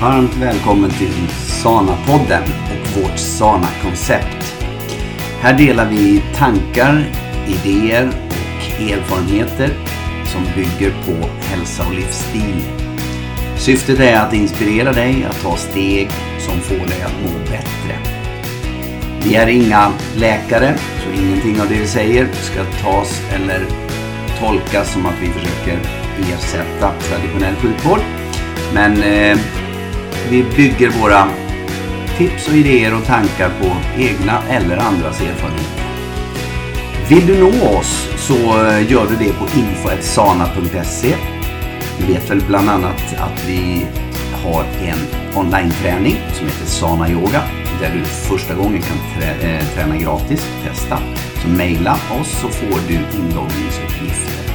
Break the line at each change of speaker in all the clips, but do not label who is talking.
Varmt välkommen till Sana-podden och vårt Sana-koncept. Här delar vi tankar, idéer och erfarenheter som bygger på hälsa och livsstil. Syftet är att inspirera dig att ta steg som får dig att må bättre. Vi är inga läkare, så ingenting av det vi säger ska tas eller tolkas som att vi försöker ersätta traditionell sjukvård. Men eh, vi bygger våra tips och idéer och tankar på egna eller andras erfarenheter. Vill du nå oss så eh, gör du det på info.sana.se. Du vet väl bland annat att vi har en online-träning som heter Sana Yoga där du första gången kan trä äh, träna gratis, testa. Så mejla oss så får du inloggningsuppgifter.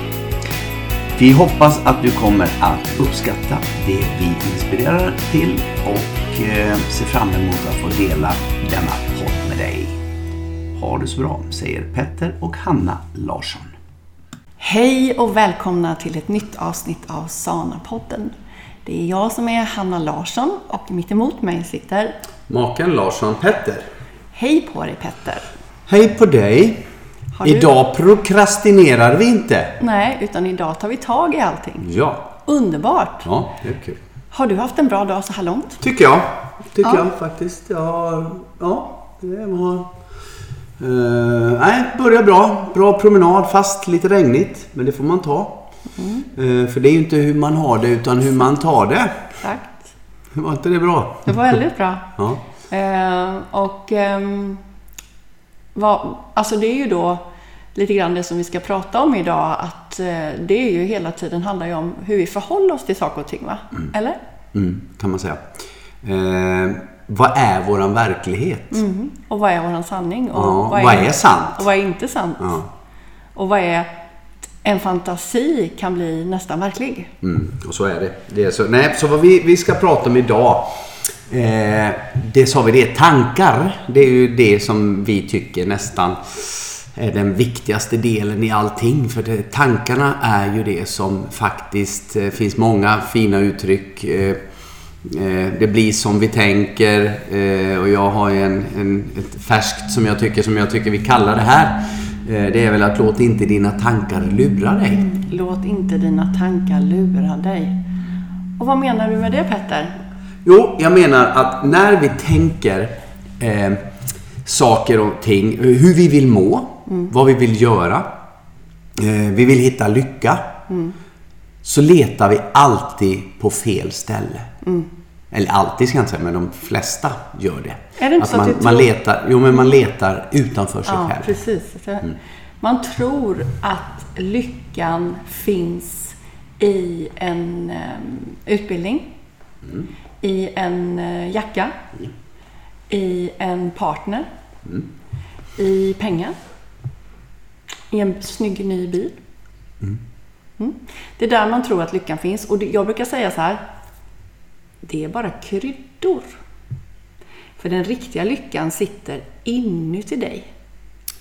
Vi hoppas att du kommer att uppskatta det vi inspirerar till och eh, ser fram emot att få dela denna podd med dig. Ha det så bra, säger Petter och Hanna Larsson.
Hej och välkomna till ett nytt avsnitt av Sana-podden. Det är jag som är Hanna Larsson och mitt emot mig sitter
Maken Larsson Petter.
Hej på dig Petter!
Hej på dig! Idag prokrastinerar vi inte.
Nej, utan idag tar vi tag i allting.
Ja,
Underbart!
ja det är kul.
Har du haft en bra dag så här långt?
Tycker jag. Tycker
Ja.
jag faktiskt. Jag har, ja, det var... Uh, nej, börjar bra. Bra promenad, fast lite regnigt. Men det får man ta.
Mm.
Eh, för det är ju inte hur man har det, utan hur man tar det.
Exakt.
Var inte det bra?
Det var väldigt bra.
Ja.
Eh, och ehm, vad, alltså det är ju då lite grann det som vi ska prata om idag. Att eh, det är ju hela tiden handlar ju om hur vi förhåller oss till saker och ting, va? Eller?
Mm, kan man säga. Eh, vad är våran verklighet?
Mm. Och vad är vår sanning? Och
Ja, vad är sant?
Och vad är inte sant?
Ja.
Och vad är en fantasi kan bli nästan verklig?
Mm, och så är det. det är så, nej, så vad vi, vi ska prata om idag. Eh, det sa vi, det är tankar. Det är ju det som vi tycker nästan är den viktigaste delen i allting. För det, tankarna är ju det som faktiskt eh, finns många fina uttryck. Eh, eh, det blir som vi tänker. Eh, och jag har ju en, en, ett färskt som jag tycker som jag tycker vi kallar det här. Eh, det är väl att låt inte dina tankar lura dig.
Låt inte dina tankar lura dig. Och vad menar du med det Petter?
Jo, jag menar att när vi tänker eh, saker och ting, hur vi vill må, vad vi vill göra, eh, vi vill hitta lycka, så letar vi alltid på fel ställe. Eller alltid ska jag inte säga, men de flesta gör det.
Är det inte så att
man, man
tror-
letar, Jo, men man letar utanför sig
Ja,
själv.
precis. Så Man tror att lyckan finns i en em, utbildning, i en eh, jacka, i en partner, i pengar, i en snygg ny bil. Mm. Det är där man tror att lyckan finns. Och jag brukar säga så här, det är bara kryddor. För den riktiga lyckan sitter inuti dig.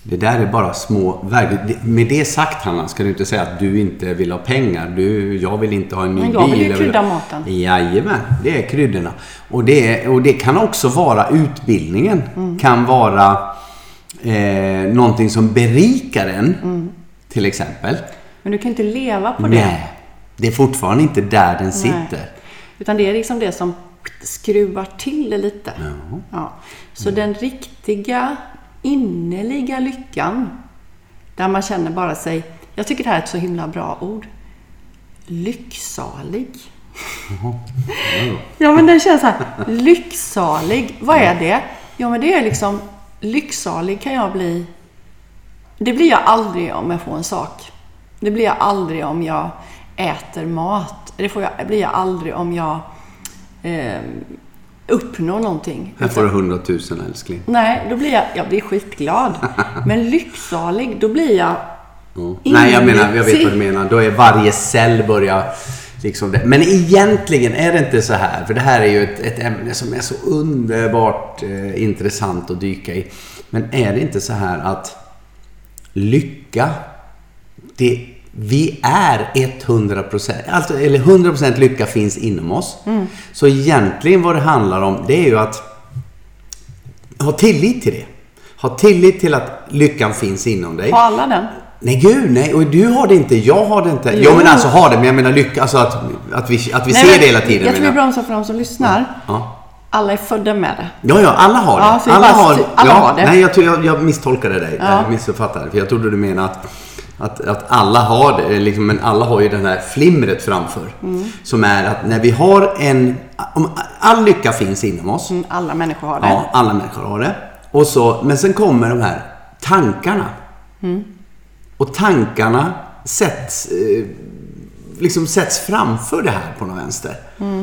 Det där är bara små verktyg. Med det sagt Hanna, ska du inte säga att du inte vill ha pengar. Du, jag vill inte ha en ny
Men jag vill
bil.
ju krydda maten.
Jajamän, det är kryddorna. Och det, och det kan också vara utbildningen.
Mm.
Kan vara eh, någonting som berikar en.
Mm.
Till exempel.
Men du kan inte leva på det.
Nej, det är fortfarande inte där den sitter.
Utan det är liksom det som skruvar till det lite. Ja. Så den riktiga innerliga lyckan, där man känner bara sig, jag tycker det här är ett så himla bra ord, lycksalig. Ja men den känns så här, lycksalig, vad är det? Ja men det är liksom, lycksalig kan jag bli, det blir jag aldrig om jag får en sak. Det blir jag aldrig om jag äter mat. Det får jag, blir jag aldrig om jag eh, uppnår någonting.
Här får du 100 000 älskling.
Nej, då blir jag, jag blir skitglad. Men lycksalig, då blir jag
Ja. Nej, jag menar, jag vet vad du menar. Då är varje cell börjar liksom det. Men egentligen är det inte så här. För det här är ju ett, ett ämne som är så underbart eh, intressant att dyka i. Men är det inte så här att lycka, det vi är 100%, alltså, eller 100% lycka finns inom oss. Så egentligen vad det handlar om, det är ju att ha tillit till det. Ha tillit till att lyckan finns inom dig.
Har alla den?
Nej gud, nej. Och du har det inte, jag har det inte. Jo,
Jo.
men alltså har det, men jag menar lycka, alltså att, att vi, att vi
Nej,
ser
men
det hela tiden.
Jag tror vi
menar.
bromsar för de som lyssnar.
Ja.
Alla är födda med det.
Ja, ja, alla har det.
Ja, det är
alla
bara
har,
alla
ja,
har det.
Nej, jag, jag, jag misstolkade dig.
Ja.
Jag missuppfattade. För jag trodde du menade att, att, att alla har det. Liksom, men alla har ju den här flimret framför.
Mm.
Som är att när vi har en... Om all lycka finns inom oss.
Mm, Alla människor har det.
Ja, alla människor har det. Och så, men sen kommer de här tankarna. Och tankarna sätts, eh, liksom sätts framför det här på något vänster.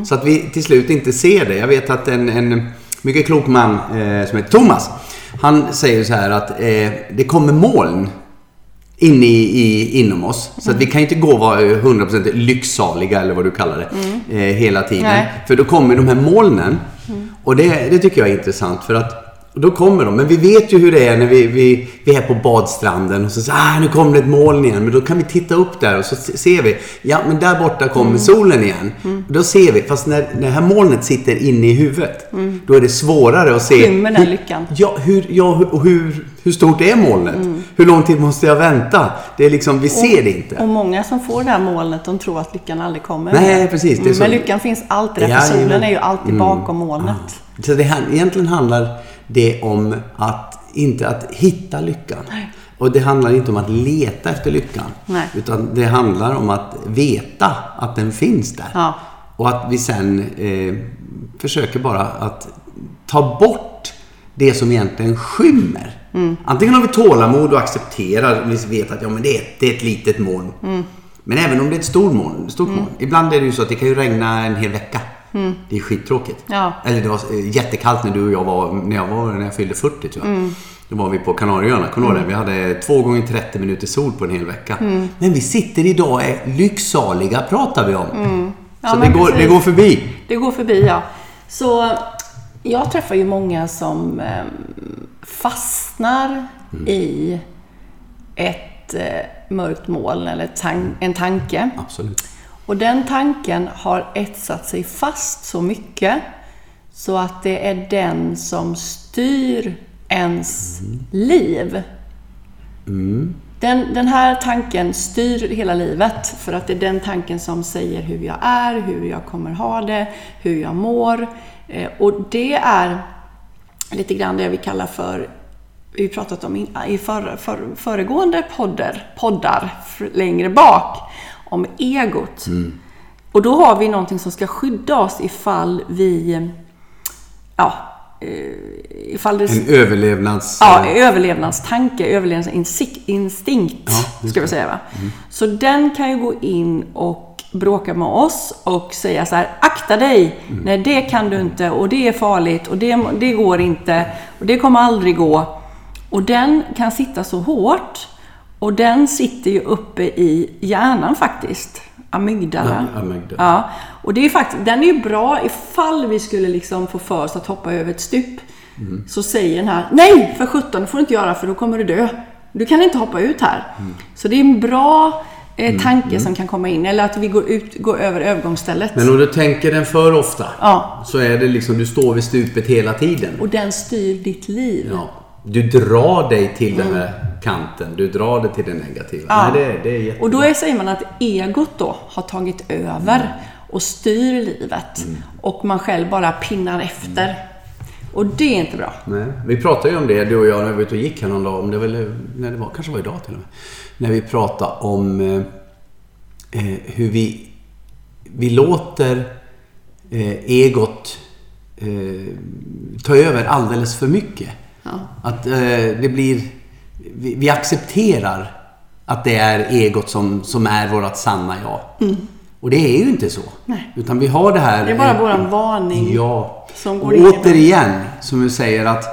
Så att vi till slut inte ser det. Jag vet att en, en mycket klok man eh, som heter Thomas, han säger så här att eh, det kommer moln inne i, i, inom oss. Så att vi kan inte gå och vara eh, 100% lycksaliga eller vad du kallar det eh, hela tiden.
Nej.
För då kommer de här molnen. Och det, det tycker jag är intressant för att då kommer de. Men vi vet ju hur det är när vi, vi, vi är på badstranden och så säger ah, nu kommer det ett moln igen. Men då kan vi titta upp där och så se- ser vi, ja men där borta kommer solen igen. Och då ser vi, fast när det här molnet sitter inne i huvudet, då är det svårare att se.
Skymmer den lyckan.
Ja, hur, ja, hur- hur, hur stort är molnet? Hur lång tid måste jag vänta? Det är liksom, vi ser det inte.
Och många som får det här molnet, de tror att lyckan aldrig kommer.
Nej, precis, så.
Men lyckan finns alltid där, för
Jajamän.
solen är ju alltid bakom molnet.
Så det egentligen handlar det om att inte att hitta lyckan. Och det handlar inte om att leta efter lyckan.
Nej.
Utan det handlar om att veta att den finns där.
Ja.
Och att vi sen eh, försöker bara att ta bort det som egentligen skymmer.
Mm.
Antingen har vi tålamod och accepterar, vi vet att ja, men det, är, det är ett litet moln.
Mm.
Men även om det är ett stort moln, stort moln. Ibland är det ju så att det kan ju regna en hel vecka. Det är skittråkigt.
Mm. Ja.
Eller det var eh, jättekallt när du och jag var, när jag var när jag fyllde 40 tror jag.
Mm.
Då var vi på Kanarieöarna, kommer det? Vi hade två gånger 30 minuter sol på en hel vecka.
Mm.
Men vi sitter idag och är lycksaliga pratar vi om.
Mm. Ja,
så det går,
precis.
det går förbi.
Det går förbi, ja. Så jag träffar ju många som eh, fastnar
Mm.
i ett eh, mörkt moln eller tan- en tanke.
Absolut.
Och den tanken har etsat sig fast så mycket så att det är den som styr ens liv. Den, den här tanken styr hela livet för att det är den tanken som säger hur jag är, hur jag kommer ha det, hur jag mår. Eh, Och det är lite grann det vi kallar för, vi har pratat om in- i för, för, föregående poddar, poddar längre bak, om egot. Och då har vi någonting som ska skydda oss ifall vi, ja, eh, ifall det...
En överlevnads...
Ja, överlevnadstanke, överlevnadsinstinkt,
Ja,
ska vi säga. Va? Så den kan ju gå in och bråka med oss och säga så här, akta dig, nej det kan du inte och det är farligt och det, det går inte och det kommer aldrig gå. Och den kan sitta så hårt och den sitter ju uppe i hjärnan faktiskt. Amygdala.
Ja, amygdala.
Ja, och det är faktiskt, den är ju bra ifall vi skulle liksom få för oss att hoppa över ett stup. Så säger den här, nej för sjutton, det får du inte göra för då kommer du dö. Du kan inte hoppa ut här. Så det är en bra eh, tanke som kan komma in. Eller att vi går, ut, går över övergångsstället.
Men om du tänker den för ofta.
Ja.
Så är det liksom, du står vid stupet hela tiden.
Och den styr ditt liv.
Ja. Du drar dig till den här kanten. Du drar dig till det negativa.
Mm. Ja.
Nej, det, det är jättebra.
Och då är, säger man att egot då har tagit över och styr livet.
Mm.
Och man själv bara pinnar efter. Och det är inte bra.
Nej. Vi pratade ju om det, du och jag, när vi var ute och gick här någon dag. Om det, väl, när det var, kanske var idag till och med. När vi pratade om eh, eh, hur vi, vi låter eh, egot eh, ta över alldeles för mycket. Att eh, det blir... Vi, vi accepterar att det är egot som, som är vårt sanna jag. Och det är ju inte så.
Mm. Nej.
Utan vi har det här...
Det är bara
eh,
våran varning
Ja.
som går
och
in
återigen, som du säger att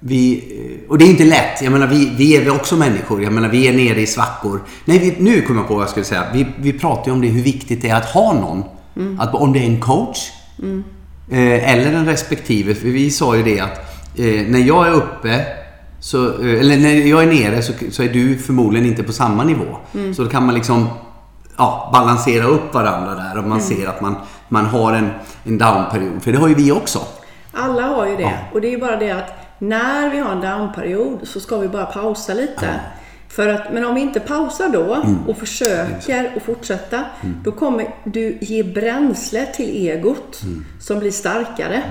vi... Och det är inte lätt. Jag menar, vi, vi är också människor. Jag menar, vi är nere i svackor. Nej, vi, nu kommer jag på vad jag skulle säga. Vi, vi pratar ju om det, hur viktigt det är att ha någon.
Mm.
Att, om det är en coach. Eh, eller en respektive. För vi sa ju det att eh, när jag är uppe Så, eh, eller när jag är nere så, så är du förmodligen inte på samma nivå.
Mm.
Så då kan man liksom ja, balansera upp varandra där och man
Mm.
ser att man, man har en, en downperiod. För det har ju vi också.
Alla har ju det.
Ja.
Och det är ju bara det att när vi har en downperiod så ska vi bara pausa lite. För att, men om vi inte pausar då
Mm.
och försöker och fortsätta, då kommer du ge bränsle till egot
Mm.
som blir starkare.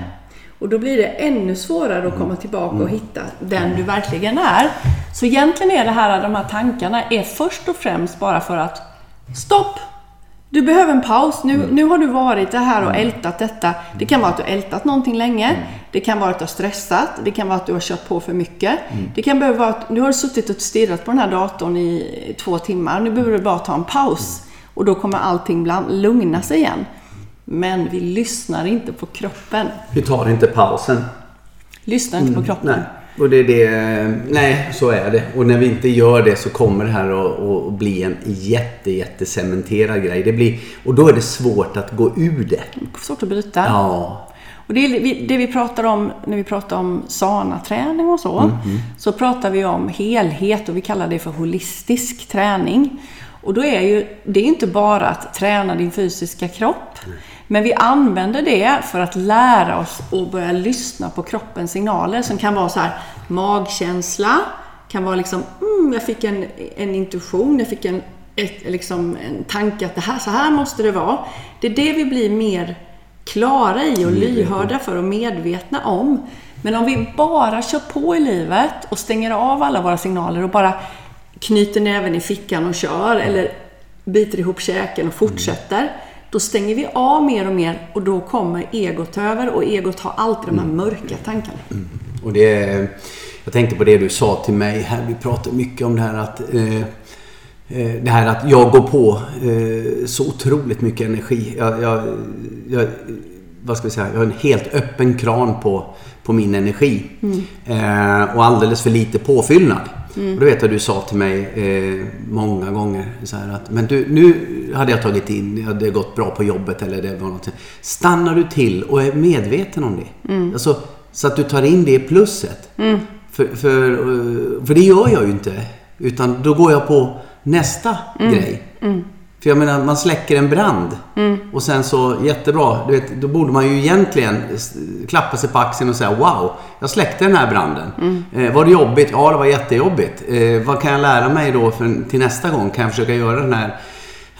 Och då blir det ännu svårare
Mm.
att komma tillbaka och hitta den du verkligen är. Så egentligen är det här, de här tankarna är först och främst bara för att stopp! Du behöver en paus. Nu, nu har du varit det här och ältat detta. Det kan vara att du ältat någonting länge. Det kan vara att du har stressat. Det kan vara att du har kört på för mycket. Det kan behöva vara att nu har du suttit och stirrat på den här datorn i två timmar. Nu behöver du bara ta en paus. Och då kommer allting bland, lugna sig igen. Men vi lyssnar inte på kroppen.
Vi tar inte pausen.
Lyssnar inte på kroppen.
Nej. Och det är det, nej, så är det. Och när vi inte gör det så kommer det här att, att bli en jätte, jätte cementerad grej. Det blir, och då är det svårt att gå ur det.
Svårt att bryta.
Ja.
Och det, är, det vi pratar om när vi pratar om sana-träning och så, så pratar vi om helhet och vi kallar det för holistisk träning. Och då är ju, det är inte bara att träna din fysiska kropp, men vi använder det för att lära oss att börja lyssna på kroppens signaler som kan vara så här magkänsla, kan vara liksom, mm, jag fick en, en intuition, jag fick en, ett, liksom, en tanke att det här, så här måste det vara. Det är det vi blir mer klara i och lyhörda för och medvetna om. Men om vi bara kör på i livet och stänger av alla våra signaler och bara knyter näven i fickan och kör eller biter ihop käken och fortsätter. Då stänger vi av mer och mer och då kommer egot över och egot har alltid de här mörka tankarna.
Och det, jag tänkte på det du sa till mig här. Vi pratade mycket om det här att eh, det här att jag går på eh, så otroligt mycket energi. Jag, jag, jag, vad ska vi säga? Jag har en helt öppen kran på, på min energi. Eh, och alldeles för lite påfyllnad. Och då vet jag du sa till mig eh, många gånger så här att Men du, nu hade jag tagit in, jag hade gått bra på jobbet eller det var något. Stannar du till och är medveten om det? Alltså, så att du tar in det plusset. För, för, eh, för det gör jag ju inte. Utan då går jag på nästa grej. För jag menar, man släcker en brand. Och sen så, jättebra. Du vet, då borde man ju egentligen klappa sig på axeln och säga Wow, jag släckte den här branden. Eh, var det jobbigt? Ja, det var jättejobbigt. Eh, vad kan jag lära mig då för, till nästa gång? Kan jag försöka göra den här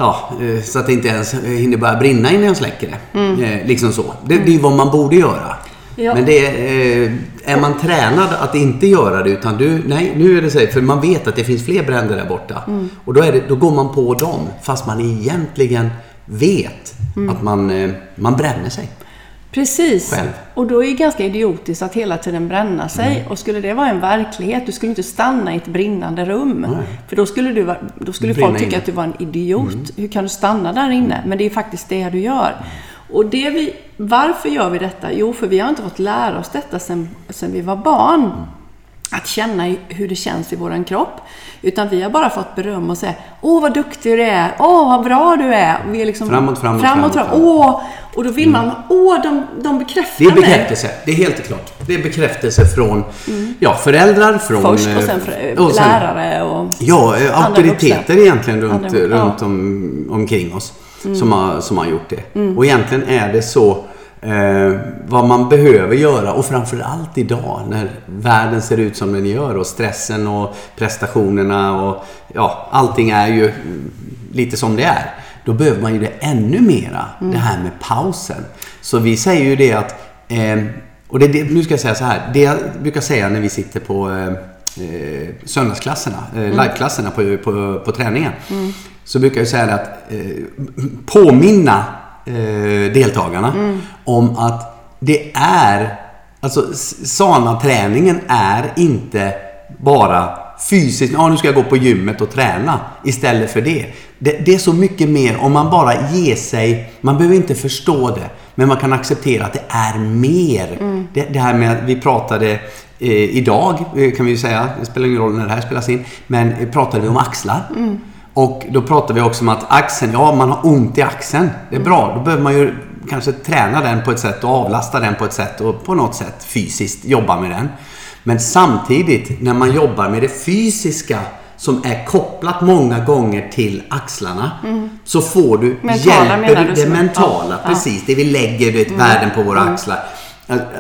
Ja, eh, så att det inte ens eh, hinner börja brinna innan jag släcker det. Eh, liksom så. Det, det är vad man borde göra.
Ja.
Men det är, eh, är man tränad att inte göra det utan du, nej nu är det så här, för man vet att det finns fler bränder där borta. Och då, är det, då går man på dem fast man egentligen vet att man, eh, man bränner sig.
Precis.
Själv.
Och då är det ganska idiotiskt att hela tiden bränna sig. Och skulle det vara en verklighet, du skulle inte stanna i ett brinnande rum. För då skulle, du, då skulle
Brinna
folk tycka
inne.
att du var en idiot. Hur kan du stanna där inne? Men det är faktiskt det du gör. Och det vi, varför gör vi detta? Jo, för vi har inte fått lära oss detta sedan, vi var barn. Att känna hur det känns i våran kropp. Utan vi har bara fått beröm och säga Åh vad duktig du är! Åh vad bra du är! Vi är liksom
Framåt, framåt,
framåt,
framåt,
Åh! Och då vill man, åh de, de bekräftar
Det är
mig.
bekräftelse. Det är helt klart. Det är bekräftelse från ja, föräldrar, från...
Först och
eh,
sen för,
och sen-
lärare och...
Ja, eh, auktoriteter egentligen runt,
Andra- ja.
runt om, omkring oss.
Mm.
Som, har, som har gjort det. Och egentligen är det så eh, vad man behöver göra och framförallt idag när världen ser ut som den gör och stressen och prestationerna och ja, allting är ju mm, lite som det är. Då behöver man ju det ännu mera,
Mm.
det här med pausen. Så vi säger ju det att eh, och det, det, nu ska jag säga så här. Det jag brukar säga när vi sitter på eh, eh, söndagsklasserna, eh, liveklasserna på, på, på träningen. Så brukar jag säga att eh, påminna eh, deltagarna om att det är, alltså sana-träningen är inte bara fysiskt, ja nu ska jag gå på gymmet och träna istället för det. det. Det är så mycket mer om man bara ger sig, man behöver inte förstå det, men man kan acceptera att det är mer. Det, det här med att vi pratade eh, idag, eh, kan vi ju säga, det spelar ingen roll när det här spelas in, men eh, pratade vi om axlar. Och då pratade vi också om att axeln, ja man har ont i axeln. Det är bra, då behöver man ju kanske träna den på ett sätt och avlasta den på ett sätt och på något sätt fysiskt jobba med den. Men samtidigt, när man jobbar med det fysiska som är kopplat många gånger till axlarna. Så får du,
Mm. Mentala
hjälper
du
det mentala,
ja,
precis. Det vi lägger vet, värden på våra axlar.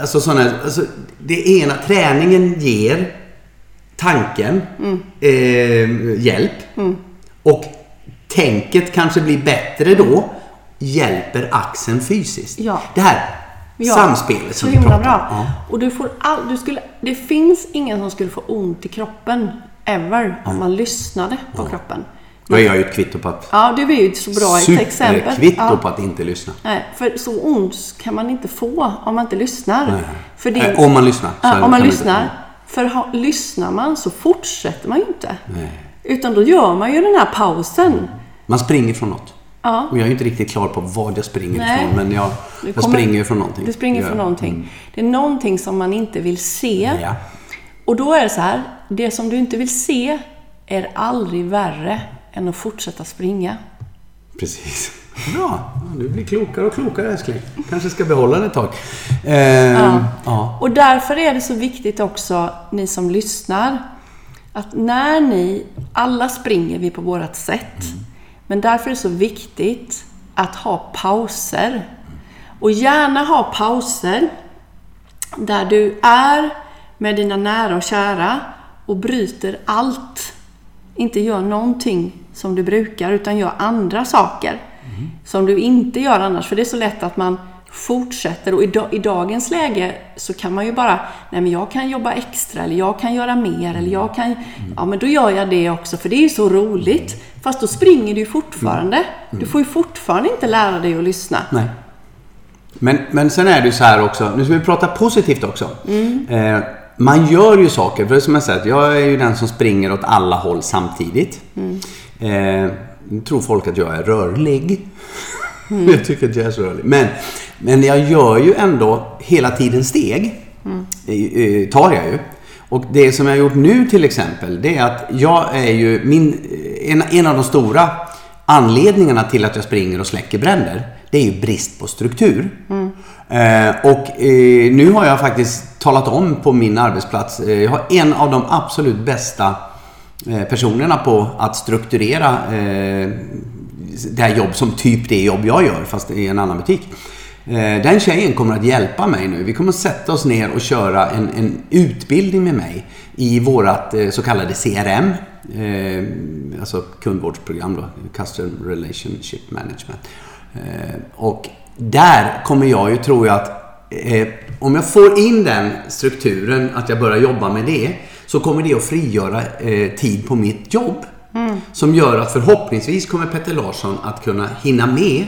Alltså sådana, alltså, det ena, träningen ger tanken eh, hjälp. Och tänket kanske blir bättre då. Hjälper axeln fysiskt.
Ja.
Det här
Ja,
samspelet som vi pratar
bra.
om. Ja.
Och du får all, du skulle, det finns ingen som skulle få ont i kroppen, ever, om man lyssnade på kroppen.
Jag gör ju ett kvitto på att...
Ja, du är ju så bra ett exempel.
Superkvitto
Ja.
på att inte lyssna.
Nej, för så ont kan man inte få om man inte lyssnar.
Nej.
För det,
Eh, om man lyssnar.
Ja, om man
inte-
lyssnar. För ha, lyssnar man så fortsätter man ju inte.
Nej.
Utan då gör man ju den här pausen.
Man springer från något.
Ja.
Och jag är inte riktigt klar på vad jag springer
Nej.
ifrån. Men jag, jag
kommer-
springer ju från någonting.
Du springer från någonting. Det är någonting som man inte vill se.
Ja.
Och då är det så här, det som du inte vill se är aldrig värre än att fortsätta springa.
Precis. Bra. Ja, Du blir klokare och klokare älskling. Kanske ska behålla det ett tag. Eh, ja.
Och därför är det så viktigt också, ni som lyssnar, att när ni, alla springer vi på vårt sätt, men därför är det så viktigt att ha pauser. Och gärna ha pauser där du är med dina nära och kära och bryter allt. Inte gör någonting som du brukar, utan gör andra saker som du inte gör annars. För det är så lätt att man fortsätter och i, da- i dagens läge så kan man ju bara, nej men jag kan jobba extra eller jag kan göra mer eller jag kan, ja men då gör jag det också för det är ju så roligt. Fast då springer du ju fortfarande. Du får ju fortfarande inte lära dig att lyssna.
Nej. Men, men sen är det ju så här också. Nu ska vi prata positivt också. Eh, man gör ju saker. För som jag sagt, jag är ju den som springer åt alla håll samtidigt. Eh, nu tror folk att jag är rörlig. Jag tycker jag är rörlig. Men, men jag gör ju ändå hela tiden steg. Eh, tar jag ju. Och det som jag har gjort nu till exempel, det är att jag är ju min, en, en av de stora anledningarna till att jag springer och släcker bränder, det är ju brist på struktur. Eh, och eh, nu har jag faktiskt talat om på min arbetsplats, eh, jag har en av de absolut bästa eh, personerna på att strukturera eh, det här jobb som typ det jobb jag gör, fast i en annan butik. Eh, den tjejen kommer att hjälpa mig nu. Vi kommer att sätta oss ner och köra en, en utbildning med mig i vårt eh, så kallade CRM. Eh, alltså kundvårdsprogram då, Custom Relationship Management. Och där kommer jag ju, tror jag att om jag får in den strukturen, att jag börjar jobba med det, så kommer det att frigöra tid på mitt jobb. Som gör att förhoppningsvis kommer Petter Larsson att kunna hinna med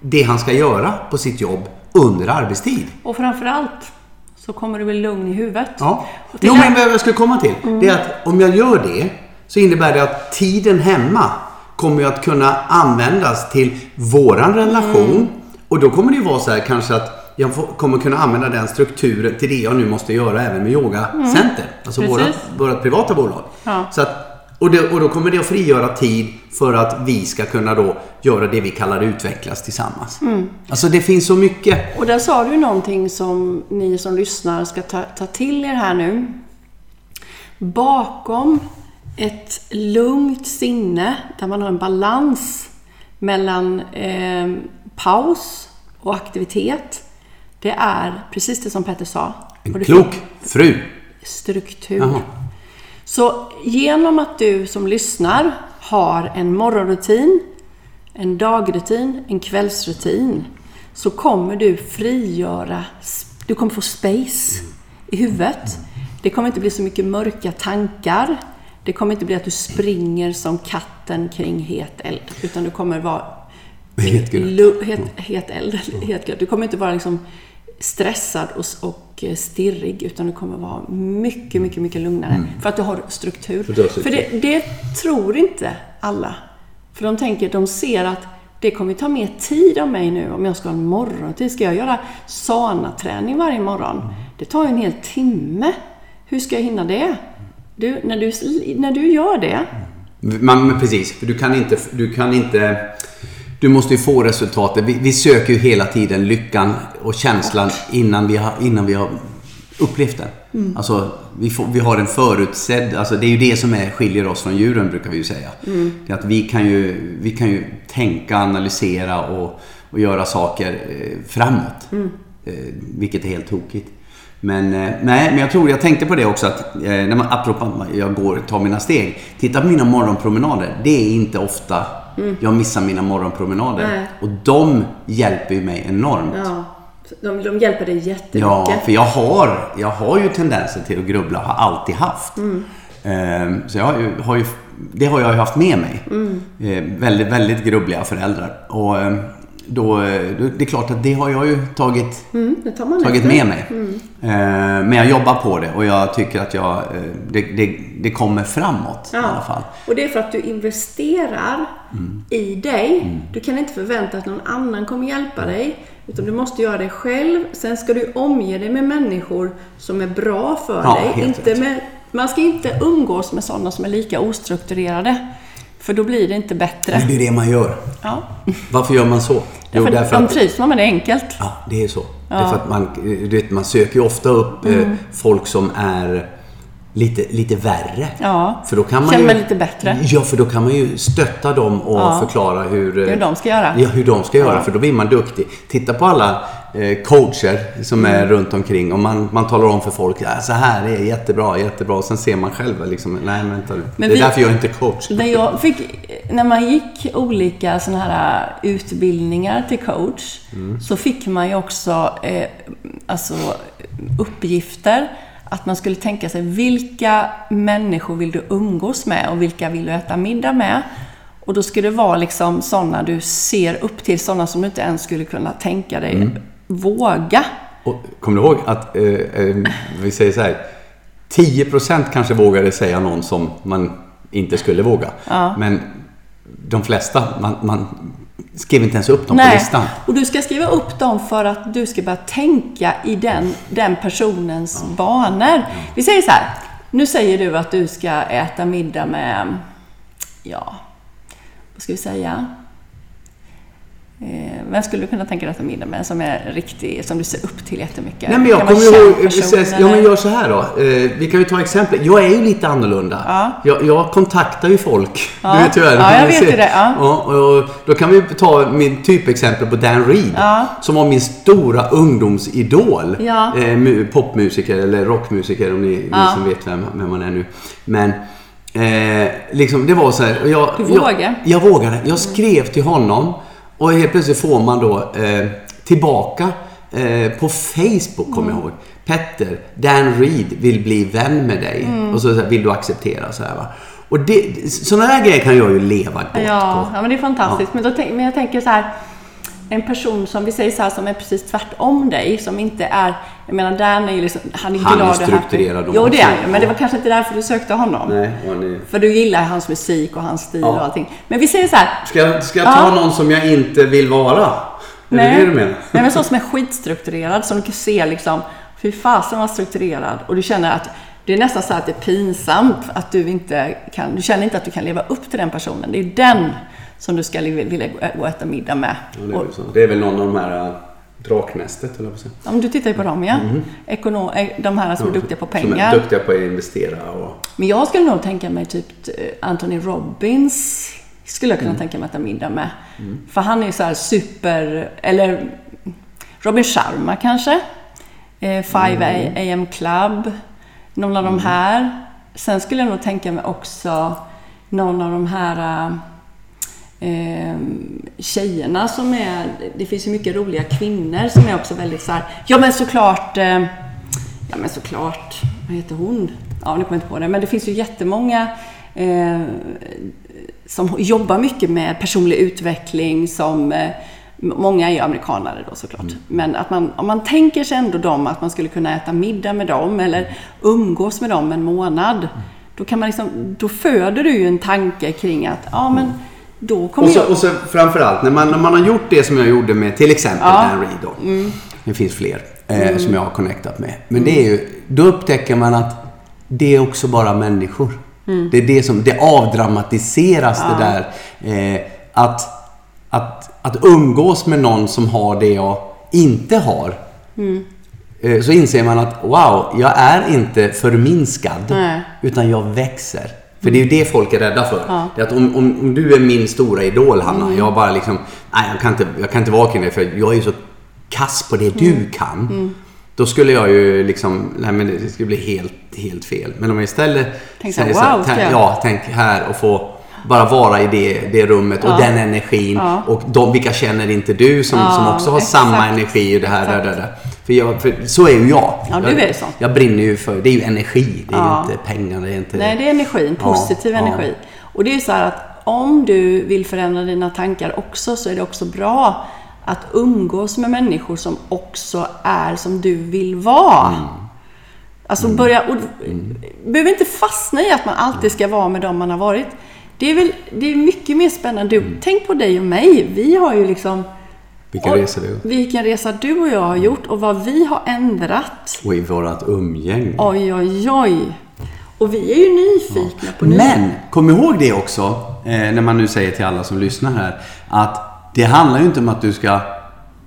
det han ska göra på sitt jobb under arbetstid.
Och framförallt så kommer du bli lugn i huvudet.
Ja. Jo, men vad jag skulle komma till, det är att om jag gör det så innebär det att tiden hemma kommer att kunna användas till våran relation. Och då kommer det ju vara så här kanske att jag får, kommer kunna använda den strukturen till det jag nu måste göra även med Yoga Center. Alltså vårat privata bolag.
Ja.
Så att, och, det, och då kommer det att frigöra tid för att vi ska kunna då göra det vi kallar utvecklas tillsammans. Alltså det finns så mycket.
Och där sa du någonting som ni som lyssnar ska ta, ta till er här nu. Bakom ett lugnt sinne där man har en balans mellan eh, paus och aktivitet. Det är precis det som Petter sa.
En klok fru.
struktur.
Jaha.
Så genom att du som lyssnar har en morgonrutin, en dagrutin, en kvällsrutin så kommer du frigöra, du kommer få space i huvudet. Det kommer inte bli så mycket mörka tankar. Det kommer inte bli att du springer som katten kring het eld, utan du kommer vara
Het
het, het eld, het. Du kommer inte vara liksom stressad och, och eh, stirrig, utan du kommer vara mycket, mycket, mycket lugnare. För att du har struktur.
Mm. För
det, det tror inte alla. För de tänker, de ser att det kommer ta mer tid av mig nu om jag ska ha en morgontid. Ska jag göra sana-träning varje morgon?
Mm.
Det tar ju en hel timme. Hur ska jag hinna det? Du, när, du, när du gör det,
Man, men precis, för du kan inte... Du, kan inte, du måste ju få resultatet. Vi, vi söker ju hela tiden lyckan och känslan innan vi har, innan vi har upplevt den.
Mm.
Alltså, vi, får, vi har en förutsedd... Alltså, det är ju det som är, skiljer oss från djuren, brukar vi ju säga.
Mm.
Det är att vi kan ju, vi kan ju tänka, analysera och, och göra saker eh, framåt.
Mm.
Eh, vilket är helt tokigt. Men, eh, nej, men jag tror, jag tänkte på det också att, när man, apropå jag går, tar mina steg. Titta på mina morgonpromenader. Det är inte ofta jag missar mina morgonpromenader.
Nej.
Och de hjälper ju mig enormt.
Ja. De, de hjälper dig jättemycket.
Ja, för jag har, jag har ju tendenser till att grubbla, har alltid haft.
Mm.
Ehm, Så jag har ju, har ju, det har jag ju haft med mig.
Mm.
Ehm, Väldigt, väldigt grubbliga föräldrar. Och ehm, då, eh, det är klart att det har jag ju tagit,
Mm,
tagit med mig. Ehm, Men jag jobbar på det och jag tycker att jag, eh, det, det, det kommer framåt i alla fall.
Och det är för att du investerar
Mm.
i dig. Du kan inte förvänta att någon annan kommer hjälpa dig. Utan du måste göra det själv. Sen ska du omge dig med människor som är bra för
Ja,
dig. Inte
rätt.
med, man ska inte umgås med sådana som är lika ostrukturerade. För då blir det inte bättre.
Men det är det man gör.
Ja.
Varför gör man så? Jo,
Därför, de trivs man med det enkelt.
Ja, det är så. Därför att man, du vet, man söker ju ofta upp eh, folk som är lite, lite värre.
Ja.
För då kan man
Känner
ju,
mig lite bättre.
Ja, för då kan man ju stötta dem och
Ja.
förklara hur, eh,
Hur de ska göra.
Ja, hur de ska göra.
Ja.
För då blir man duktig. Titta på alla eh, coacher som
Mm.
är runt omkring och man, man talar om för folk ja, så här är jättebra, jättebra. Och sen ser man själv liksom, nej men vänta.
Men
Det är
vi-
därför jag inte är coach.
När, jag fick, när man gick olika såna här utbildningar till coach så fick man ju också eh, alltså, uppgifter att man skulle tänka sig vilka människor vill du umgås med och vilka vill du äta middag med? Och då skulle det vara liksom sådana du ser upp till, sådana som du inte ens skulle kunna tänka dig våga.
Och, kommer du ihåg att, eh, eh, vi säger så här, 10% kanske vågade säga någon som man inte skulle våga.
Ja.
Men de flesta, man, man skrev inte ens upp dem på
Nej,
listan.
och du ska skriva upp dem för att du ska börja tänka i den, den personens banor. Vi säger så här, nu säger du att du ska äta middag med, ja, vad ska vi säga? Eh, vem skulle du kunna tänka dig att äta middag med som är riktig, som du ser upp till jättemycket?
Nej men jag kommer ihåg, säger- ja men gör så här då. Eh, vi kan ju ta exempel. Jag är ju lite annorlunda.
Ja.
Jag, jag kontaktar ju folk.
Ja.
Du vet ju
Ja, jag vet ju det, ja.
och, och då kan vi ta min typexempel på Dan Reed.
Ja.
Som var min stora ungdomsidol.
Ja.
Eh, mu- popmusiker eller rockmusiker om ni,
Ja.
ni som vet vem, vem man är nu. Men eh, liksom det var så här. Jag,
Du
jag,
vågade?
jag vågade. Jag skrev till honom och helt plötsligt får man då eh, tillbaka eh, på Facebook, kommer jag ihåg. Petter, Dan Reed vill bli vän med dig. Och så, så här, vill du acceptera så här va. Och det, sådana där grejer kan jag ju leva gott
Ja,
på.
ja men det är fantastiskt. Men, då tänk, men jag tänker så här. En person som vi säger så här som är precis tvärtom dig, som inte är... Jag menar Dan är ju liksom... Han är
Han är
glad happy.
strukturerad och
Jo, det är han Men det var kanske inte därför du sökte honom.
Nej, ni...
För du gillar hans musik och hans stil
Ja.
och allting. Men vi säger så här.
Ska, ska jag ta
Ja.
någon som jag inte vill vara? Är det det du menar?
Nej, men sån som är skitstrukturerad, som du kan se liksom, fy fasen vad strukturerad. Och du känner att det är nästan så att det är pinsamt att du inte kan, du känner inte att du kan leva upp till den personen. Det är den som du ska vilja gå och äta middag med.
Ja, det, är
Och,
det är väl någon av de här äh, Draknästet, eller
ja, men du tittar ju på dem ja. Ekonom, eh, de här som är duktiga på
Som är
pengar.
duktiga på att investera och...
Men jag skulle nog tänka mig typ eh, Anthony Robbins skulle jag kunna tänka mig att äta middag med. För han är ju så här super, eller Robin Sharma kanske. Eh, 5 AM Club. Någon av de här. Sen skulle jag nog tänka mig också någon av de här eh, tjejerna som är, det finns ju mycket roliga kvinnor som är också väldigt så här, ja men såklart, eh, ja men såklart, vad heter hon? Ja, nu kommer jag inte på det, men det finns ju jättemånga eh, som jobbar mycket med personlig utveckling som eh, Många är ju amerikanare då såklart. Men att man, om man tänker sig ändå dem, att man skulle kunna äta middag med dem eller umgås med dem en månad. Då, kan man liksom, då föder du ju en tanke kring att, ja men då kommer
Och så,
jag...
och så framförallt, när man, när man har gjort det som jag gjorde med till exempel
Ja.
Dan Reed då. Det finns fler eh, som jag har connectat med. Men det är ju, då upptäcker man att det är också bara människor. Det är det som, det avdramatiseras det där. Eh, att, att, att umgås med någon som har det jag inte har. eh, så inser man att wow, jag är inte förminskad.
Nej.
Utan jag växer. För det är ju det folk är rädda för.
Ja.
Det är att om, om, om du är min stora idol Hanna, jag bara liksom, nej jag kan inte, jag kan inte vara kring dig för jag är ju så kass på det du kan. Då skulle jag ju liksom, nej men det skulle bli helt, helt fel. Men om jag istället
Tänk
säger så här,
wow,
tänk- ja, tänk här och få bara vara i det, det rummet och
Ja.
den energin.
Ja.
Och de, vilka känner inte du som,
Ja,
som också har
exakt.
samma energi och det här, där, där, där. För, jag, för så är ju jag.
Ja, du är så.
Jag brinner ju för, det är ju energi. Det är
Ja.
ju inte pengar. Det är inte...
Nej, det är energin. Positiv
ja.
energi. Och det är ju så här att om du vill förändra dina tankar också så är det också bra att umgås med människor som också är som du vill vara.
Mm.
Alltså börja... Och, behöver inte fastna i att man alltid ska vara med dem man har varit. Det är, väl, det är mycket mer spännande. Du, Tänk på dig och mig. Vi har ju liksom...
Vilken
och-
resa är.
Vilken resa du och jag har gjort och vad vi har ändrat.
Och i vårat umgänge.
Oj, oj, oj. Och vi är ju nyfikna på nya...
Men kom ihåg det också, eh, när man nu säger till alla som lyssnar här, att det handlar ju inte om att du ska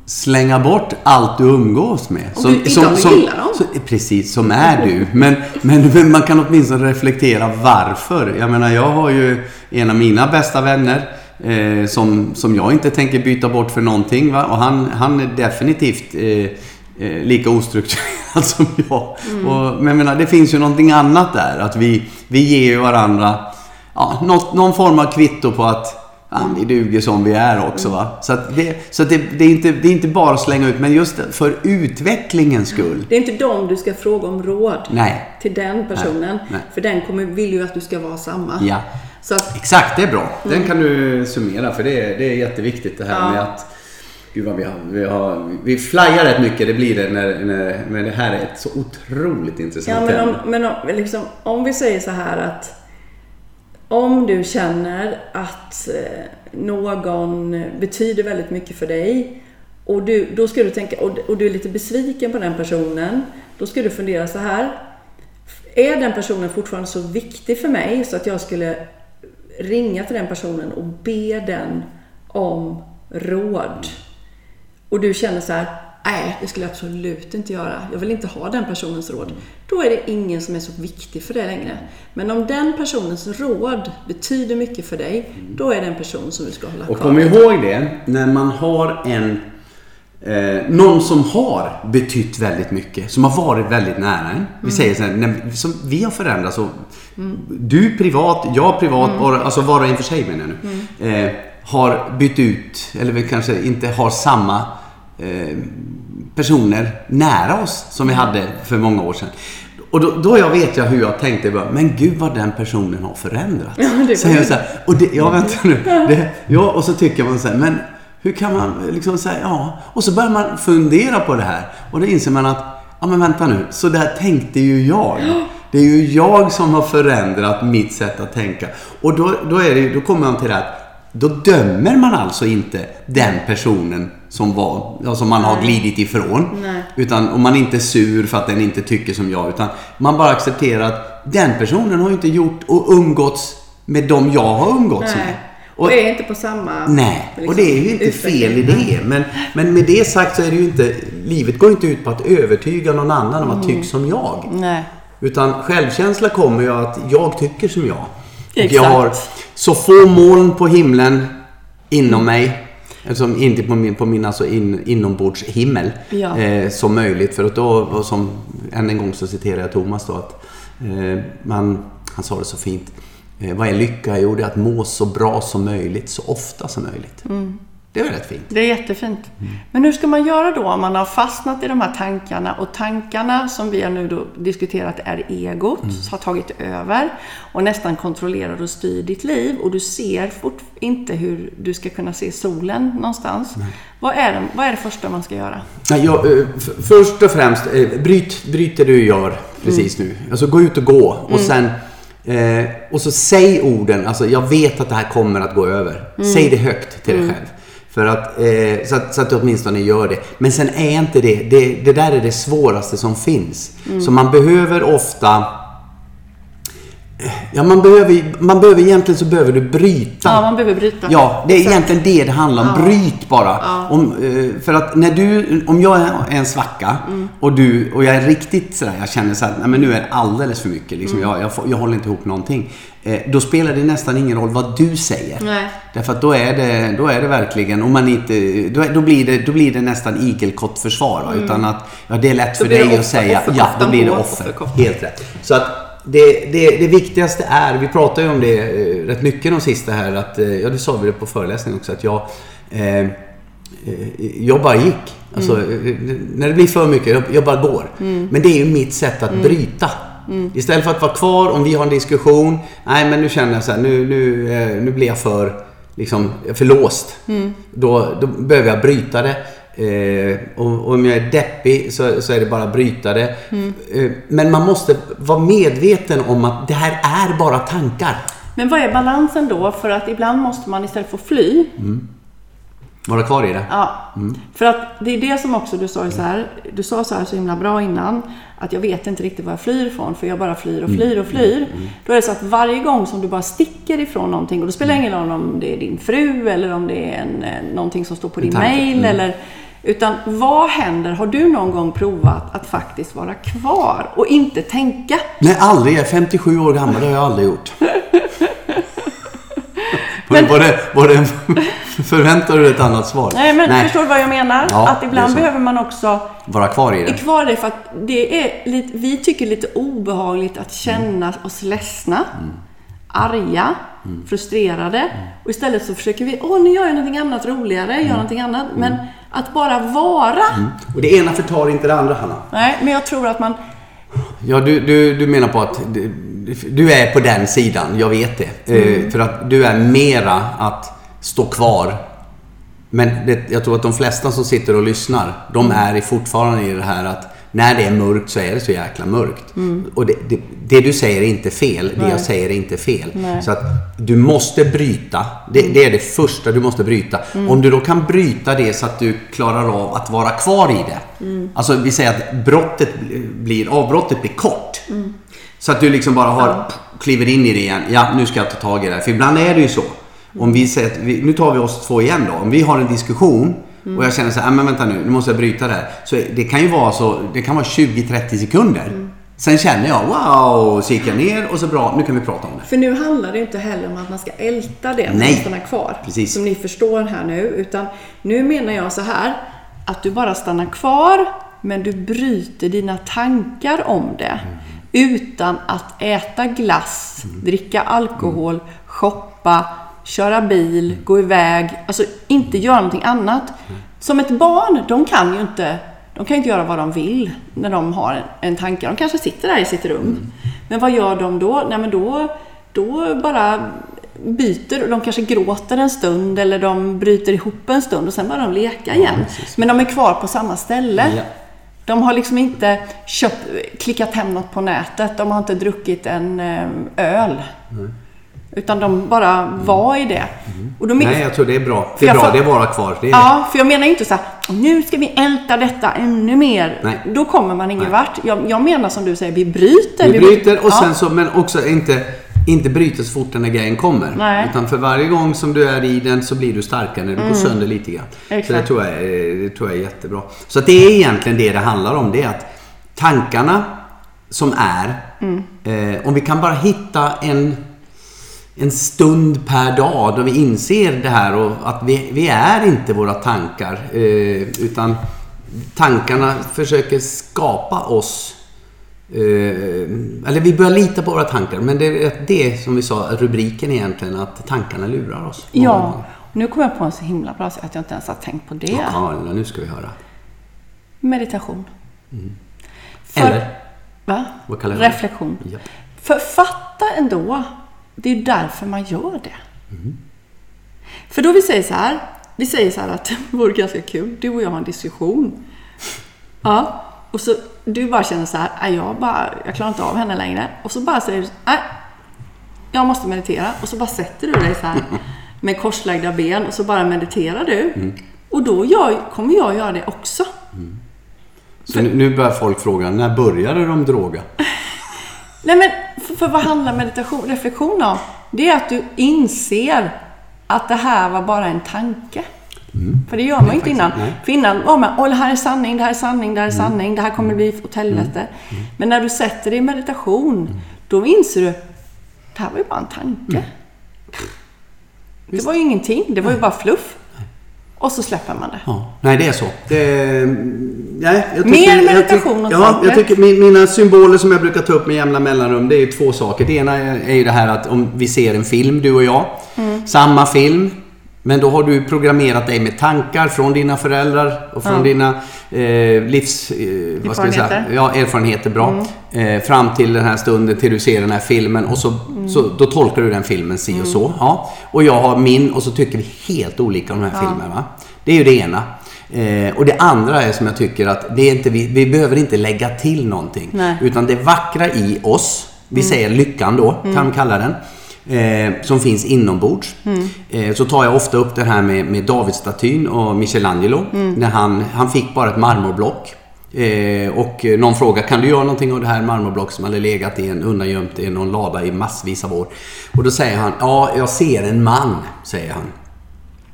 slänga bort allt du umgås med.
Om du inte har gillar dem.
som- Precis, som är du. Men, men, men man kan åtminstone reflektera varför. Jag menar, jag har ju en av mina bästa vänner eh, som, som jag inte tänker byta bort för någonting. Va? Och han, han är definitivt eh, eh, lika ostrukturerad som jag.
Mm.
Och, men jag menar, det finns ju någonting annat där. Att vi, vi ger ju varandra ja, något, någon form av kvitto på att ja, vi duger som vi är också. Va? Så, att det, så att det, det, är inte, det är inte bara att slänga ut, men just för utvecklingens skull.
Det är inte dem du ska fråga om råd
Nej.
till den personen.
Nej, nej.
För den kommer, vill ju att du ska vara samma.
Ja.
Att,
Exakt, det är bra. Den kan du summera för det är, det är jätteviktigt det här
Ja.
med att Gud vad vi har, vi har, vi flyar rätt mycket, det blir det när, när, men det här är ett så otroligt intressant
ja, men om, men om, liksom, om vi säger så här att om du känner att eh, någon betyder väldigt mycket för dig och du, då ska du tänka, och, och du är lite besviken på den personen, då ska du fundera så här. Är den personen fortfarande så viktig för mig så att jag skulle ringa till den personen och be den om råd? Och du känner så här, nej det skulle jag absolut inte göra. Jag vill inte ha den personens råd. Då är det ingen som är så viktig för dig längre. Men om den personens råd betyder mycket för dig, då är det en person som du ska hålla
Och
kvar.
kom ihåg det, när man har en Eh, någon som har betytt väldigt mycket, som har varit väldigt nära en. Vi säger så här, när, som vi har förändrats och du privat, jag privat, bara, alltså var och en för sig menar jag nu. Eh, har bytt ut, eller vi kanske inte har samma eh, personer nära oss som vi hade för många år sedan. Och då, då jag vet jag hur jag tänkte, bara, men gud vad den personen har förändrats.
Ja,
Säger jag så här, och det, ja vänta nu. Det, ja, och så tycker man så här, men hur kan man liksom säga ja? Och så börjar man fundera på det här. Och då inser man att, ja men vänta nu, så där tänkte ju jag. Det är ju jag som har förändrat mitt sätt att tänka. Och då, då, är det, då kommer man till det här att då dömer man alltså inte den personen som, var, som man har glidit ifrån.
Nej.
Utan om man inte är sur för att den inte tycker som jag. Utan man bara accepterar att den personen har inte gjort och umgåtts med dem jag har umgåtts med.
Nej. Och är inte på samma...
Nej, och
liksom,
det är ju inte fel i det. Men, men med det sagt så är det ju inte... Livet går inte ut på att övertyga någon annan om att
Mm.
tycka som jag.
Nej.
Utan självkänsla kommer ju att jag tycker som jag.
Exakt.
jag har så få moln på himlen inom mig. Alltså inte på min, på min alltså in, inombordshimmel.
Ja.
Eh, som möjligt. För att då, som, än en gång så citerar jag Thomas då att eh, man, han sa det så fint. Eh, vad är lycka? Jo, det är att må så bra som möjligt, så ofta som möjligt.
Mm.
Det är rätt fint?
Det är jättefint. Men hur ska man göra då om man har fastnat i de här tankarna och tankarna som vi har nu då diskuterat är egot, har tagit över och nästan kontrollerar och styr ditt liv och du ser fort inte hur du ska kunna se solen någonstans. Vad är, det, vad är det första man ska göra?
Nej, jag, eh, först och främst, eh, bryt, bryt det du gör precis nu. Alltså gå ut och gå och sen eh, och så säg orden, alltså jag vet att det här kommer att gå över. Säg det högt till dig själv. För att, eh, så, att, så att du åtminstone gör det. Men sen är inte det, det, det där är det svåraste som finns. Så man behöver ofta Ja, man behöver, man behöver egentligen så behöver du bryta.
Ja, man behöver bryta.
Ja, det är
Exakt.
egentligen det det handlar om.
Ja.
Bryt bara.
Ja.
Om, eh, för att när du, om jag är en svacka
Mm.
och du, och jag är riktigt sådär, jag känner så här, nej men nu är det alldeles för mycket.
Mm.
Liksom, jag, jag, får- jag håller inte ihop någonting. Eh, då spelar det nästan ingen roll vad du säger.
Nej.
Därför att då är det, då är det verkligen, om man inte, då, då, blir, det, då blir det nästan igelkottförsvar. va? Utan att, ja det är lätt
Mm. Då
för dig att säga, ja då blir det offer. Helt rätt. Så att det, det, det viktigaste är, vi pratar ju om det eh, rätt mycket de sista här, att, eh, ja det sa vi det på föreläsningen också, att jag, eh, eh, jag bara gick. Alltså, eh, När det blir för mycket, jag, jag bara går. Men det är ju mitt sätt att bryta. Istället för att vara kvar, om vi har en diskussion, nej men nu känner jag så här, nu, nu, nu blir jag för, liksom, för låst. Då, då behöver jag bryta det. Eh, och, om jag är deppig så, så är det bara att bryta det. Eh, men man måste vara medveten om att det här är bara tankar.
Men vad är balansen då? För att ibland måste man istället för att fly,
Vara kvar i det.
Ja, för att det är det som också du sa så här. Du sa så här så himla bra innan. Att jag vet inte riktigt var jag flyr ifrån för jag bara flyr och flyr och flyr. Då är det så att varje gång som du bara sticker ifrån någonting och då spelar det ingen roll om det är din fru eller om det är en, någonting som står på din
tanke.
mail eller utan vad händer? Har du någon gång provat att faktiskt vara kvar och inte tänka?
Nej, aldrig. Jag är 57 år gammal. Det har jag aldrig gjort.
Men-
var det, var det, förväntar du ett annat svar?
Nej, men förstår du vad jag menar?
Ja,
att ibland behöver man också
Vara kvar i
är
det.
kvar det för att det är lite, vi tycker lite obehagligt att känna oss ledsna, arga, frustrerade. Och istället så försöker vi, åh nu gör jag någonting annat roligare, gör någonting annat. Men att bara vara.
Och det ena förtar inte det andra, Hanna.
Nej, men jag tror att man,
Ja, du, du, du menar på att du, du är på den sidan, jag vet det. Eh, för att du är mera att stå kvar. Men det, jag tror att de flesta som sitter och lyssnar, de är fortfarande i det här att när det är mörkt så är det så jäkla mörkt. Och det, det, det du säger är inte fel, det jag säger är inte fel.
Nej.
Så att du måste bryta. Det, det är det första du måste bryta. Om du då kan bryta det så att du klarar av att vara kvar i det. Alltså vi säger att brottet blir, avbrottet blir kort. Så att du liksom bara har, kliver in i det igen. Ja, nu ska jag ta tag i det här. För ibland är det ju så. Om vi säger att vi, nu tar vi oss två igen då. Om vi har en diskussion och jag känner så här, "Ah, men vänta nu, nu måste jag bryta det här. Så det kan ju vara så, det kan vara 20-30 sekunder. Sen känner jag, wow, så gick jag ner och så bra, nu kan vi prata om det.
för nu handlar det inte heller om att man ska älta det
Nej.
man stannar kvar.
Precis.
Som ni förstår här nu. Utan nu menar jag så här, att du bara stannar kvar, men du bryter dina tankar om det. Utan att äta glass, dricka alkohol, shoppa, köra bil, gå iväg. Alltså inte göra någonting annat. Som ett barn, de kan ju inte, de kan inte göra vad de vill när de har en, tanke. De kanske sitter där i sitt rum. Men vad gör de då? Nej men då, då bara byter. De kanske gråter en stund eller de bryter ihop en stund och sen börjar de leka igen. Men de är kvar på samma ställe.
Ja.
De har liksom inte köpt, klickat hem något på nätet. De har inte druckit en eh, öl. Utan de bara var i det. Och då men-
Nej, jag tror det är bra. Det är bra, det är vara kvar. Det är
Ja, för jag menar inte så här, nu ska vi älta detta ännu mer.
Nej.
Då kommer man ingen
Nej.
vart. Jag, jag menar som du säger, vi bryter.
Vi bryter och
ja.
sen så, men också inte, inte bryter så fort den här grejen kommer.
Nej. Mm.
Utan för varje gång som du är i den så blir du starkare när du går sönder lite grann. Så det
Exakt.
tror, jag, är- det tror jag är jättebra. Så det är egentligen det det handlar om. Det är att tankarna som är,
Mm.
eh, om vi kan bara hitta en en stund per dag då vi inser det här och att vi, vi är inte våra tankar. Eh, utan tankarna försöker skapa oss. Eh, eller vi börjar lita på våra tankar. Men det är det som vi sa, rubriken egentligen, att tankarna lurar oss.
Ja, nu kommer jag på en så himla bra sak att jag inte ens har tänkt på det.
Ja, nu ska vi höra.
Meditation. För,
Eller?
Va?
Jag det?
Reflektion.
Japp.
För fatta ändå, det är därför man gör det.
Mm.
För då vi säger så här, vi säger så här att det vore ganska kul, du och jag har en diskussion. Ja, och så du bara känner så här, "Nej, jag, bara, jag klarar inte av henne längre. Och så bara säger du, nej, jag måste meditera. Och så bara sätter du dig så här med korslagda ben och så bara mediterar du.
Mm.
Och då gör, kommer jag göra det också.
Så nu, nu börjar folk fråga, när började de droga?
Nej men för, för vad handlar meditation, reflektion om? Det är att du inser att det här var bara en tanke. För det gör man ju inte innan.
nej.
För innan var man, åh det här är sanning, det här är sanning, det här är sanning, det här kommer bli åt helvete. Men när du sätter dig i meditation, då inser du, det här var ju bara en tanke. Det var ju ingenting, det var ju bara fluff. Och så släpper man det.
Ja, nej det är så. Det, nej, jag
Mer
jag
meditation och
ja, jag tycker min, Mina symboler som jag brukar ta upp med jämna mellanrum, det är ju två saker. Det ena är, är ju det här att om vi ser en film, du och jag.
Mm.
Samma film. Men då har du programmerat dig med tankar från dina föräldrar och från
Ja.
dina eh, livs... Eh, vad ska jag säga?
Erfarenheter. Mm.
Ja, erfarenheter. Bra. Eh, fram till den här stunden till du ser den här filmen och så,
Mm.
så då tolkar du den filmen si och så. Ja. Och jag har min och så tycker vi helt olika om de här filmerna. Det är ju det ena. Eh, och det andra är som jag tycker att det är inte, vi, vi behöver inte lägga till någonting.
Nej.
Utan det vackra i oss, vi säger lyckan då, kan vi kalla den. Eh, som finns inombords. Eh, så tar jag ofta upp det här med, med Davidstatyn och Michelangelo. När han, han fick bara ett marmorblock. Eh, och någon fråga, kan du göra någonting av det här marmorblock som hade legat i en undangömt i någon lada i massvis av år? Och då säger han, ja jag ser en man, säger han.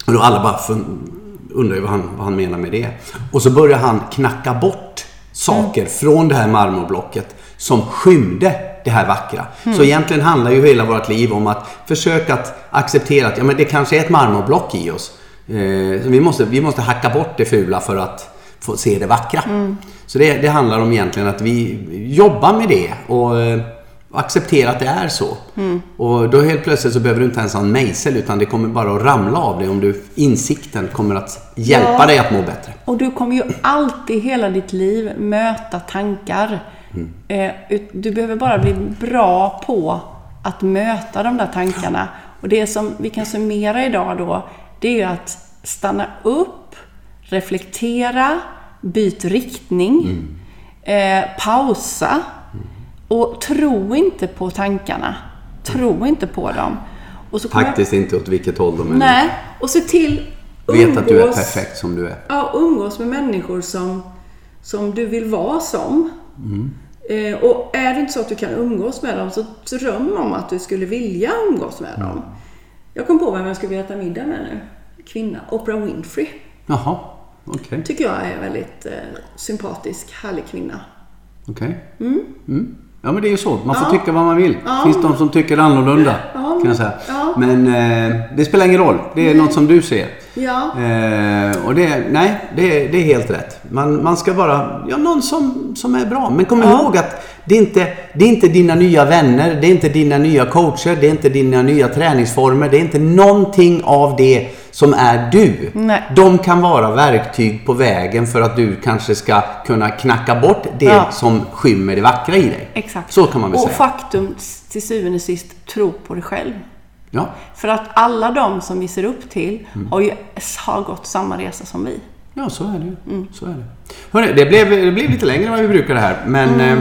Och då alla bara undrar ju vad han, vad han menar med det. Och så börjar han knacka bort saker från det här marmorblocket som skymde det här vackra. Så egentligen handlar ju hela vårt liv om att försöka att acceptera att ja, men det kanske är ett marmorblock i oss. Eh, vi, måste, vi måste hacka bort det fula för att få se det vackra. Så det, det handlar om egentligen att vi jobbar med det och eh, acceptera att det är så. Och då helt plötsligt så behöver du inte ens ha en mejsel utan det kommer bara att ramla av dig om du insikten kommer att hjälpa
Ja.
dig att må bättre.
Och du kommer ju alltid hela ditt liv möta tankar. Eh, Du behöver bara bli bra på att möta de där tankarna. Och det som vi kan summera idag då, det är ju att stanna upp, reflektera, byt riktning, eh, pausa och tro inte på tankarna. Tro inte på dem. Och så
Faktiskt inte åt vilket håll de är.
Nej, och se till
Vet att du är
umgås-
perfekt som du är.
Ja, umgås med människor som, som du vill vara som. Eh, och är det inte så att du kan umgås med dem så dröm om att du skulle vilja umgås med dem. Jag kom på vem jag skulle vilja äta middag med nu. Kvinna. Oprah Winfrey.
Jaha, okej.
Tycker jag är en väldigt eh, sympatisk, härlig kvinna.
Okej. Mm. Ja men det är ju så. Man får
Ja.
tycka vad man vill.
Ja.
finns de som tycker annorlunda.
Ja,
kan jag säga.
ja.
Men eh, det spelar ingen roll. Det är något som du ser.
Ja.
Eh, och det, nej, det, det är helt rätt. Man, man ska vara ja, någon som, som är bra. Men kom
Ja.
ihåg att det är, inte, det är inte dina nya vänner, det är inte dina nya coacher, det är inte dina nya träningsformer. Det är inte någonting av det som är du.
Nej.
De kan vara verktyg på vägen för att du kanske ska kunna knacka bort det
Ja.
som skymmer det vackra i dig.
Exakt.
Så kan man väl
och
säga.
faktum, till syvende och sist, tro på dig själv.
Ja.
För att alla de som vi ser upp till
Mm.
har ju har gått samma resa som vi.
Ja, så är det ju. Så är det. Hörrni, det, blev, det blev lite längre än vad vi brukar det här. Men eh,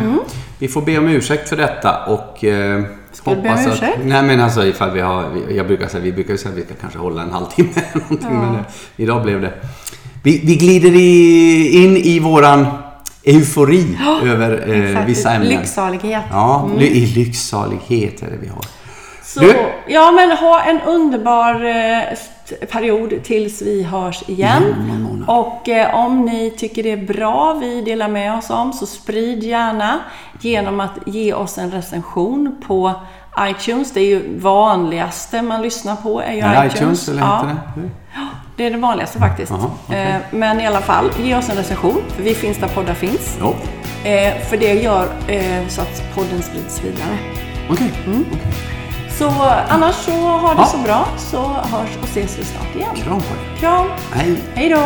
vi får be om ursäkt för detta och eh,
Ska du be om ursäkt?
Nej men alltså ifall vi har... Jag brukar säga, vi brukar säga att vi ska kanske hålla en halvtimme eller någonting. Men eh, idag blev det... Vi, vi glider i, in i våran eufori över eh, vissa ämnen.
Lycksalighet.
Ja, ly- i lycksalighet är det vi har.
Så,
Du-
ja, men ha en underbar eh, period tills vi hörs igen.
Ja, månad.
Och eh, om ni tycker det är bra vi delar med oss om så sprid gärna genom att ge oss en recension på iTunes. Det är ju vanligaste man lyssnar på är ju
Är
iTunes.
iTunes eller
ja,
heter det?
det är det vanligaste faktiskt.
Jaha, okej.
eh, men i alla fall, ge oss en recension för vi finns där poddar finns.
Ja,
Eh, för det gör så att podden sprids vidare.
okej.
Mm.
okej.
Så annars så ha det
Ja.
så bra så hörs och ses vi snart igen.
Kram på dig.
Kram!
Hej.
Hej då!